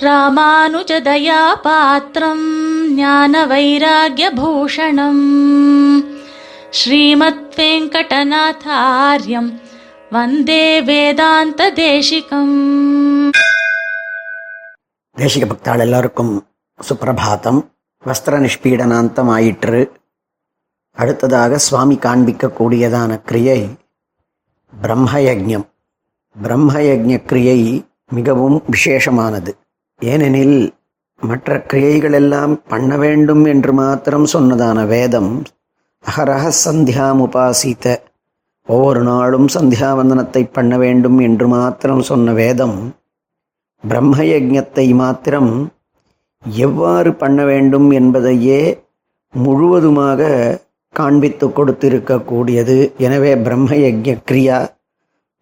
ராமானுஜதயாபாத்திரம் ஞான வைராகியபூஷணம் ஸ்ரீமத் வெங்கடநாதாரியம் வந்தே வேதாந்த தேசிகம் தேசிக பக்தாள் எல்லாருக்கும் சுப்பிரபாதம் வஸ்திர நிஷ்பீடனாந்தம் ஆயிற்று அடுத்ததாக சுவாமி காண்பிக்கக்கூடியதான கிரியை பிரம்மயஜம் பிரம்மயஜ கிரியை மிகவும் விசேஷமானது ஏனெனில் மற்ற கிரியைகளெல்லாம் பண்ண வேண்டும் என்று மாத்திரம் சொன்னதான வேதம் அகரக சந்தியாம் உபாசித்த ஒவ்வொரு நாளும் சந்தியாவந்தனத்தை பண்ண வேண்டும் என்று மாத்திரம் சொன்ன வேதம் பிரம்மயஜத்தை மாத்திரம் எவ்வாறு பண்ண வேண்டும் என்பதையே முழுவதுமாக காண்பித்து கொடுத்திருக்கக்கூடியது. எனவே பிரம்மயஜ கிரியா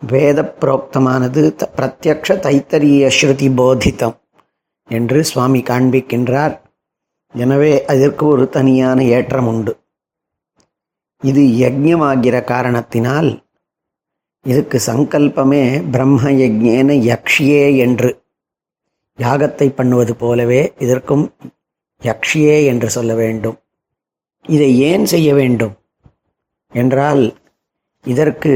வேத புரோக்தமானது த- பிரத்யக்ஷ தைத்தரிய ஸ்ருதி போதித்தம். என்று சுவாமி காண்பிக்கின்றார். எனவே அதற்கு ஒரு தனியான ஏற்றம் உண்டு. இது யஜ்யமாகிற காரணத்தினால் இதுக்கு சங்கல்பமே பிரம்ம யஜ்யேன யக்ஷியே என்று. யாகத்தை பண்ணுவது போலவே இதற்கும் யக்ஷியே என்று சொல்ல வேண்டும். இதை ஏன் செய்ய வேண்டும்? என்றால் இதற்கு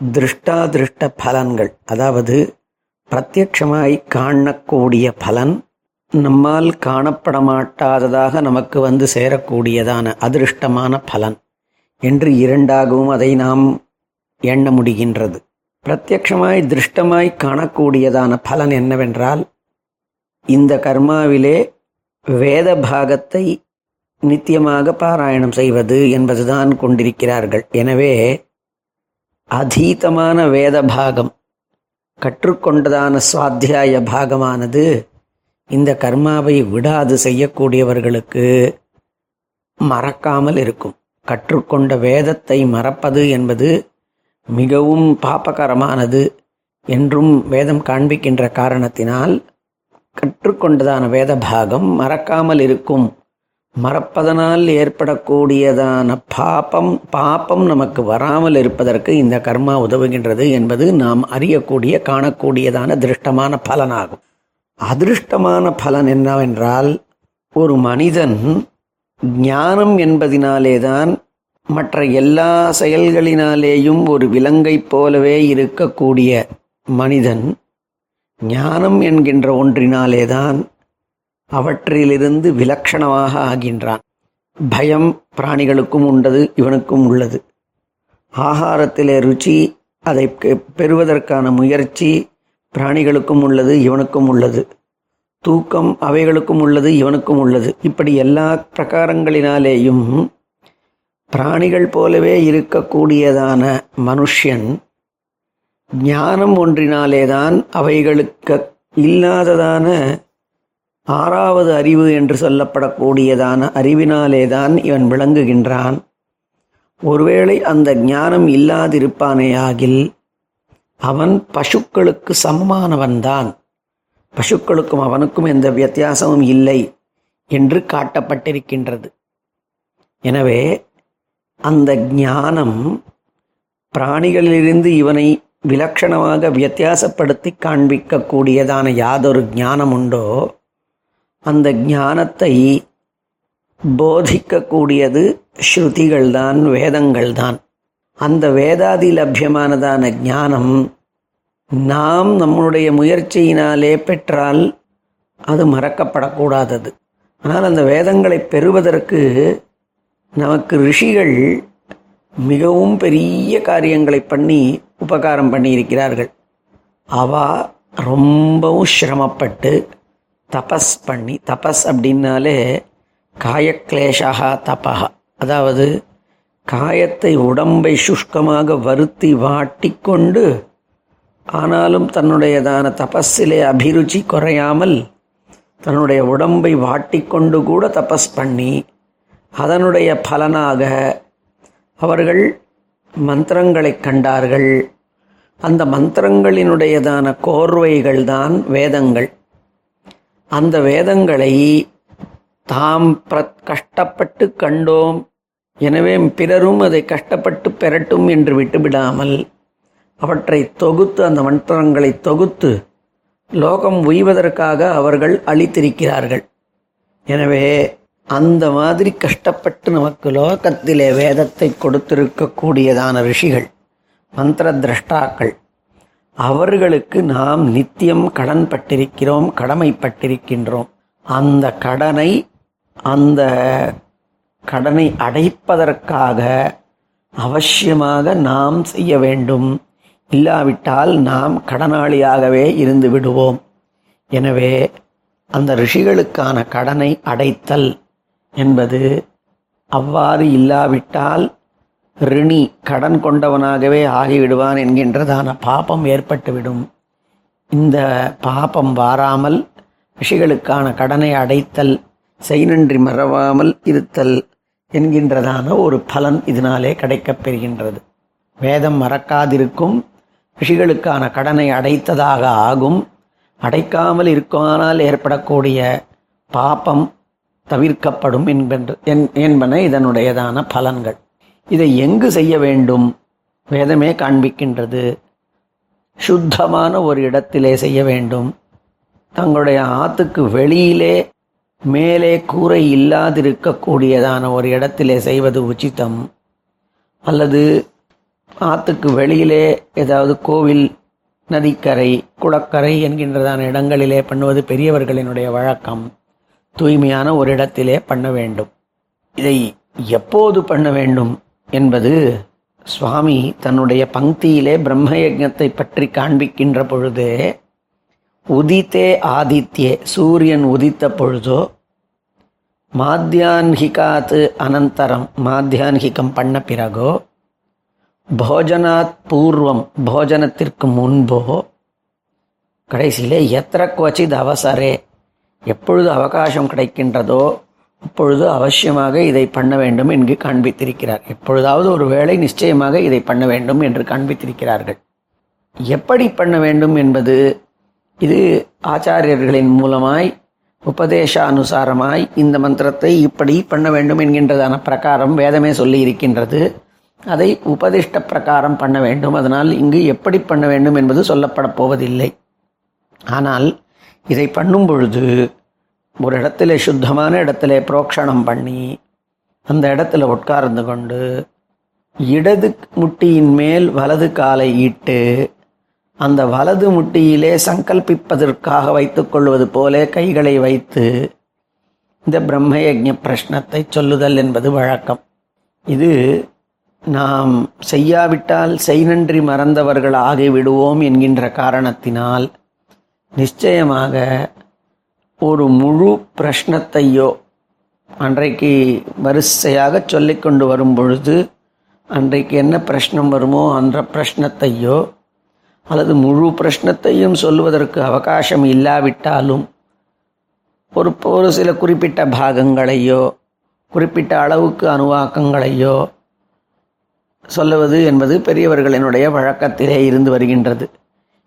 திருஷ்டாதிருஷ்ட பலன்கள் அதாவது பிரத்யட்சமாய் காணக்கூடிய பலன் நம்மால் காணப்பட மாட்டாததாக நமக்கு வந்து சேரக்கூடியதான அதிருஷ்டமான பலன் என்று இரண்டாகவும் அதை நாம் எண்ண முடிகின்றது. பிரத்யக்ஷமாய் திருஷ்டமாய் காணக்கூடியதான பலன் என்னவென்றால் இந்த கர்மாவிலே வேத பாகத்தை நித்தியமாக பாராயணம் செய்வது என்பதுதான் கொண்டிருக்கிறார்கள். எனவே அதீதமான வேத பாகம் கற்றுக்கொண்டதான சுவாத்தியாய பாகமானது இந்த கர்மாவை விடாது செய்யக்கூடியவர்களுக்கு மறக்காமல் இருக்கும். கற்றுக்கொண்ட வேதத்தை மறப்பது என்பது மிகவும் பாப்பகரமானது என்றும் வேதம் காண்பிக்கின்ற காரணத்தினால் கற்றுக்கொண்டதான வேத பாகம் மறக்காமல் இருக்கும். மறப்பதனால் ஏற்படக்கூடியதான பாபம் பாப்பம் நமக்கு வராமல் இருப்பதற்கு இந்த கர்மா உதவுகின்றது என்பது நாம் அறியக்கூடிய காணக்கூடியதான திருஷ்டமான பலனாகும். அதிருஷ்டமான பலன் என்னவென்றால் ஒரு மனிதன் ஞானம் என்பதினாலேதான் மற்ற எல்லா செயல்களினாலேயும் ஒரு விலங்கைப் போலவே இருக்கக்கூடிய மனிதன் ஞானம் என்கின்ற ஒன்றினாலேதான் அவற்றிலிருந்து விலட்சணமாக ஆகின்றான். பயம் பிராணிகளுக்கும் உண்டது இவனுக்கும் உள்ளது. ஆகாரத்திலே ருச்சி அதை பெ- பெறுவதற்கான முயற்சி பிராணிகளுக்கும் உள்ளது இவனுக்கும் உள்ளது. தூக்கம் அவைகளுக்கும் உள்ளது இவனுக்கும் உள்ளது. இப்படி எல்லா பிரகாரங்களினாலேயும் பிராணிகள் போலவே இருக்கக்கூடியதான மனுஷ்யன் ஞானம் ஒன்றினாலேதான் அவைகளுக்கு இல்லாததான ஆறாவது அறிவு என்று சொல்லப்படக்கூடியதான அறிவினாலேதான் இவன் விளங்குகின்றான். ஒருவேளை அந்த ஞானம் இல்லாதிருப்பானேயாகில் அவன் பசுக்களுக்கு சமமானவன்தான். பசுக்களுக்கும் அவனுக்கும் எந்த வித்தியாசமும் இல்லை என்று காட்டப்பட்டிருக்கின்றது. எனவே அந்த ஞானம் பிராணிகளிலிருந்து இவனை விலட்சணமாக வித்தியாசப்படுத்தி காண்பிக்கக்கூடியதான யாதொரு ஞானம் உண்டோ அந்த ஞானத்தை போதிக்கக்கூடியது ஸ்ருதிகள் தான் வேதங்கள் தான் அந்த வேதாதி லபியமானதான ஞானம் நாம் நம்மளுடைய முயற்சியினாலே பெற்றால் அது மறக்கப்படக்கூடாதது. ஆனால் அந்த வேதங்களை பெறுவதற்கு நமக்கு ரிஷிகள் மிகவும் பெரிய காரியங்களை பண்ணி உபகாரம் பண்ணியிருக்கிறார்கள். அவா ரொம்பவும் சிரமப்பட்டு தபஸ் பண்ணி தபஸ் அப்படின்னாலே காயக்லேஷா தபா அதாவது காயத்தை உடம்பை சுஷ்கமாக வருத்தி வாட்டிக்கொண்டு ஆனாலும் தன்னுடையதான தபஸிலே அபிருச்சி குறையாமல் தன்னுடைய உடம்பை வாட்டிக்கொண்டு கூட தபஸ் பண்ணி அதனுடைய பலனாக அவர்கள் மந்திரங்களை கண்டார்கள். அந்த மந்திரங்களினுடையதான கோர்வைகள் தான் வேதங்கள். அந்த வேதங்களை தாம் பிர கஷ்டப்பட்டு கண்டோம். எனவே பிறரும் அதை கஷ்டப்பட்டு பெறட்டும் என்று விட்டுவிடாமல் அவற்றை தொகுத்து அந்த மந்திரங்களை தொகுத்து லோகம் உய்வதற்காக அவர்கள் அளித்திருக்கிறார்கள். எனவே அந்த மாதிரி கஷ்டப்பட்டு நமக்கு லோகத்திலே வேதத்தை கொடுத்திருக்கக்கூடியதான ரிஷிகள் மந்திர திரஷ்டாக்கள். அவர்களுக்கு நாம் நித்தியம் கடன் பட்டிருக்கிறோம் கடமைப்பட்டிருக்கின்றோம். அந்த கடனை அந்த கடனை அடைப்பதற்காக அவசியமாக நாம் செய்ய வேண்டும். இல்லாவிட்டால் நாம் கடனாளியாகவே இருந்து விடுவோம். எனவே அந்த ரிஷிகளுக்கான கடனை அடைத்தல் என்பது அவ்வாறு இல்லாவிட்டால் ரிணி கடன் கொண்டவனாகவே ஆகிவிடுவான் என்கின்றதான பாபம் ஏற்பட்டுவிடும். இந்த பாபம் வாராமல் ரிஷிகளுக்கான கடனை அடைத்தல் செய்நன்றி மறவாமல் இருத்தல் என்கின்றதான ஒரு பலன் இதனாலே கிடைக்கப்பெறுகின்றது வேதம் மறக்காதிருக்கும் ரிஷிகளுக்கான கடனை அடைத்ததாக ஆகும். அடைக்காமல் இருக்குமானால் ஏற்படக்கூடிய பாபம் தவிர்க்கப்படும் என்பென்று என்- என்பன இதனுடையதான பலன்கள். இதை எங்கு செய்ய வேண்டும்? வேதமே காண்பிக்கின்றது. சுத்தமான ஒரு இடத்திலே செய்ய வேண்டும். தங்களுடைய ஆத்துக்கு வெளியிலே மேலே கூரை இல்லாதிருக்கக்கூடியதான ஒரு இடத்திலே செய்வது உச்சிதம். அல்லது ஆத்துக்கு வெளியிலே ஏதாவது கோவில் நதிக்கரை குளக்கரை என்கின்றதான இடங்களிலே பண்ணுவது பெரியவர்களினுடைய வழக்கம். தூய்மையான ஒரு இடத்திலே பண்ண வேண்டும். இதை எப்போது பண்ண வேண்டும்? என்பது சுவாமி தன்னுடைய பங்கியிலே பிரம்மயஜத்தை பற்றி காண்பிக்கின்ற பொழுது உதித்தே ஆதித்யே சூரியன் உதித்த பொழுதோ மாத்தியான்ஹிகாத்து அனந்தரம் மாத்தியான்ஹிகம் பண்ண பிறகோ போஜனாத் பூர்வம் போஜனத்திற்கு முன்போ கடைசியிலே எத்திர குவச்சித் அவசரே எப்பொழுது அவகாசம் கிடைக்கின்றதோ அப்பொழுது அவசியமாக இதை பண்ண வேண்டும் என்று காண்பித்திருக்கிறார். எப்பொழுதாவது ஒரு வேளை நிச்சயமாக இதை பண்ண வேண்டும் என்று காண்பித்திருக்கிறார்கள். எப்படி பண்ண வேண்டும் என்பது இது ஆச்சாரியர்களின் மூலமாய் உபதேசானுசாரமாய் இந்த மந்திரத்தை இப்படி பண்ண வேண்டும் என்கின்றதான பிரகாரம் வேதமே சொல்லி இருக்கின்றது. அதை உபதிஷ்ட பிரகாரம் பண்ண வேண்டும். அதனால் இங்கு எப்படி பண்ண வேண்டும் என்பது சொல்லப்பட போவதில்லை. ஆனால் இதை பண்ணும் பொழுது ஒரு இடத்துல சுத்தமான இடத்துல புரோக்ஷணம் பண்ணி அந்த இடத்துல உட்கார்ந்து கொண்டு இடது முட்டியின் மேல் வலது காலை இட்டு அந்த வலது முட்டியிலே சங்கல்பிப்பதற்காக வைத்துக் கொள்வது போல கைகளை வைத்து இந்த பிரம்மயஜ்ஞ பிரஷ்னத்தை சொல்லுதல் என்பது வழக்கம். இது நாம் செய்யாவிட்டால் செய்நன்றி மறந்தவர்கள் ஆகிவிடுவோம் என்கின்ற காரணத்தினால் நிச்சயமாக ஒரு முழு பிரஷ்னத்தையோ அன்றைக்கு வரிசையாக சொல்லிக்கொண்டு வரும் பொழுது அன்றைக்கு என்ன பிரஷ்னம் வருமோ அந்த பிரஷ்னத்தையோ அல்லது முழு பிரஷ்னத்தையும் சொல்லுவதற்கு அவகாசம் இல்லாவிட்டாலும் ஒரு ஒரு சில குறிப்பிட்ட பாகங்களையோ குறிப்பிட்ட அளவுக்கு அணுவாக்கங்களையோ சொல்லுவது என்பது பெரியவர்களினுடைய வழக்கத்திலே இருந்து வருகின்றது.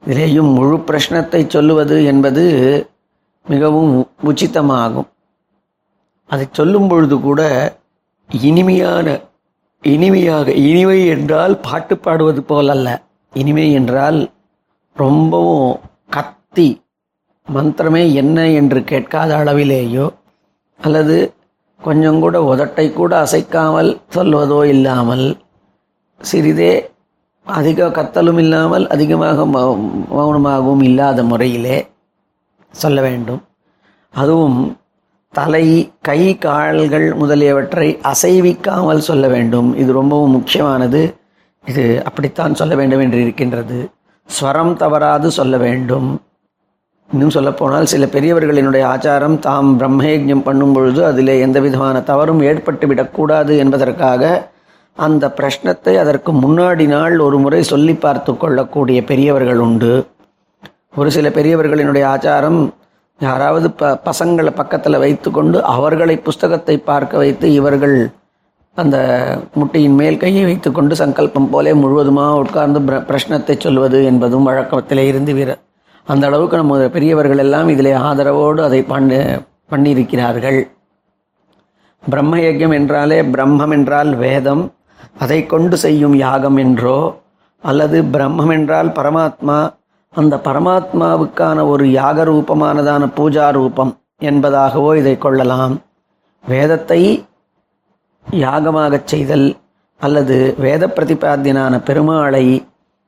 இதிலேயும் முழு பிரஷ்னத்தை சொல்லுவது என்பது மிகவும் உச்சிதமாகும். அதை சொல்லும் பொழுது கூட இனிமையான இனிமையாக இனிமை என்றால் பாட்டு பாடுவது போலல்ல இனிமை என்றால் ரொம்பவும் கத்தி மந்திரமே என்ன என்று கேட்காத அளவிலேயோ அல்லது கொஞ்சம் கூட உதட்டை கூட அசைக்காமல் சொல்வதோ இல்லாமல் சிறிதே அதிக கத்தலும் இல்லாமல் அதிகமாக மௌனமாகவும் இல்லாத முறையிலே சொல்ல வேண்டும். அதுவும் தலை கை கால்கள் முதலியவற்றை அசைவிக்காமல் சொல்ல வேண்டும். இது ரொம்பவும் முக்கியமானது. இது அப்படித்தான் சொல்ல வேண்டும் என்று இருக்கின்றது. ஸ்வரம் தவறாது சொல்ல வேண்டும். இன்னும் சொல்லப்போனால் சில பெரியவர்களினுடைய ஆச்சாரம் தாம் பிரம்மயஜம் பண்ணும் பொழுது அதிலே எந்த விதமான தவறும் ஏற்பட்டு விடக்கூடாது என்பதற்காக அந்த பிரஷ்னத்தை அதற்கு முன்னாடி நாள் ஒரு முறை சொல்லி பார்த்து கொள்ளக்கூடிய பெரியவர்கள் உண்டு. ஒரு சில பெரியவர்களினுடைய ஆச்சாரம் யாராவது ப பசங்களை பக்கத்தில் வைத்துக்கொண்டு அவர்களை புஸ்தகத்தை பார்க்க வைத்து இவர்கள் அந்த முட்டியின் மேல் கையை வைத்துக்கொண்டு சங்கல்பம் போலே முழுவதுமாக உட்கார்ந்து பிர பிரஷ்னத்தை சொல்வது என்பதும் வழக்கத்திலே இருந்து வீர அந்த அளவுக்கு நம்ம பெரியவர்கள் எல்லாம் இதிலே ஆதரவோடு அதை பண்ணி பண்ணியிருக்கிறார்கள். பிரம்ம யஜ்யம் என்றாலே பிரம்மம் என்றால் வேதம் அதை கொண்டு செய்யும் யாகம் என்றோ அல்லது பிரம்மம் என்றால் பரமாத்மா அந்த பரமாத்மாவுக்கான ஒரு யாக ரூபமானதான பூஜா ரூபம் என்பதாகவோ இதை கொள்ளலாம். வேதத்தை யாகமாகச் செய்தல் அல்லது வேத பிரதிபாத்தியனான பெருமாளை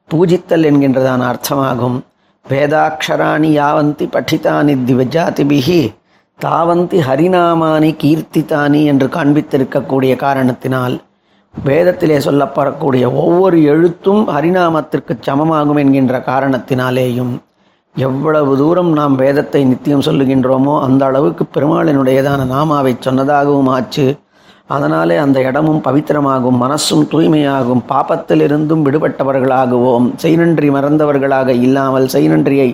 பூஜித்தல் என்கின்றதான அர்த்தமாகும். வேதாட்சராணி யாவந்தி பட்சித்தானி திவஜாதிபிகி தாவந்தி ஹரிநாமானி கீர்த்தித்தானி என்று காண்பித்திருக்கக்கூடிய காரணத்தினால் வேதத்திலே சொல்லப்படக்கூடிய ஒவ்வொரு எழுத்தும் ஹரிநாமத்திற்கு சமமாகும் என்கின்ற காரணத்தினாலேயும் எவ்வளவு தூரம் நாம் வேதத்தை நித்தியம் சொல்லுகின்றோமோ அந்த அளவுக்கு பெருமாளினுடையதான நாமாவை சொன்னதாகவும் ஆச்சு. அதனாலே அந்த இடமும் பவித்திரமாகும் மனசும் தூய்மையாகும் பாப்பத்திலிருந்தும் விடுபட்டவர்களாகுவோம் செய்நன்றி மறந்தவர்களாக இல்லாமல் செய்நன்றியை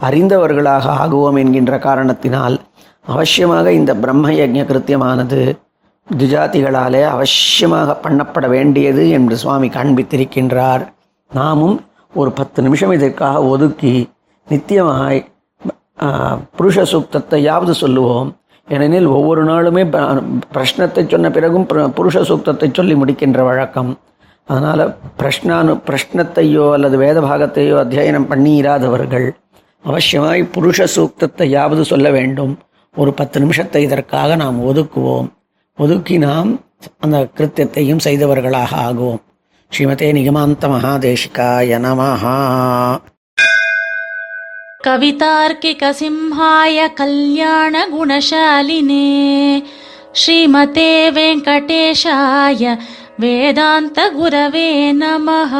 அறிந்தவர்களாக ஆகுவோம் என்கின்ற காரணத்தினால் அவசியமாக இந்த பிரம்ம யஜ்ஞ கிருத்தியமானது துஜாதிகளாலே அவசியமாக பண்ணப்பட வேண்டியது என்று சுவாமி காண்பித்திருக்கின்றார். நாமும் ஒரு பத்து நிமிஷம் இதற்காக ஒதுக்கி நித்தியமாய் புருஷ சூக்தத்தையாவது சொல்லுவோம். ஏனெனில் ஒவ்வொரு நாளுமே ப- பிரஷ்னத்தை சொன்ன பிறகும் புருஷ சூக்தத்தை சொல்லி முடிக்கின்ற வழக்கம். அதனால் பிரஷ்னானு பிரஷ்னத்தையோ அல்லது வேத பாகத்தையோ அத்தியனம் பண்ணி இராதவர்கள் அவசியமாய் புருஷ சூக்தத்தையாவது சொல்ல வேண்டும். ஒரு பத்து நிமிஷத்தை இதற்காக நாம் ஒதுக்குவோம். ஒதுக்கி நாம் அந்த கிருத்தியத்தையும் செய்தவர்களாக ஆகுவோம் ஸ்ரீமதே நிகமாந்த மகாதேசிகாய நமஹா कवितार्किकसिंहाय कल्याणगुणशालिने श्रीमते वेङ्कटेशाय वेदान्तगुरवे नमः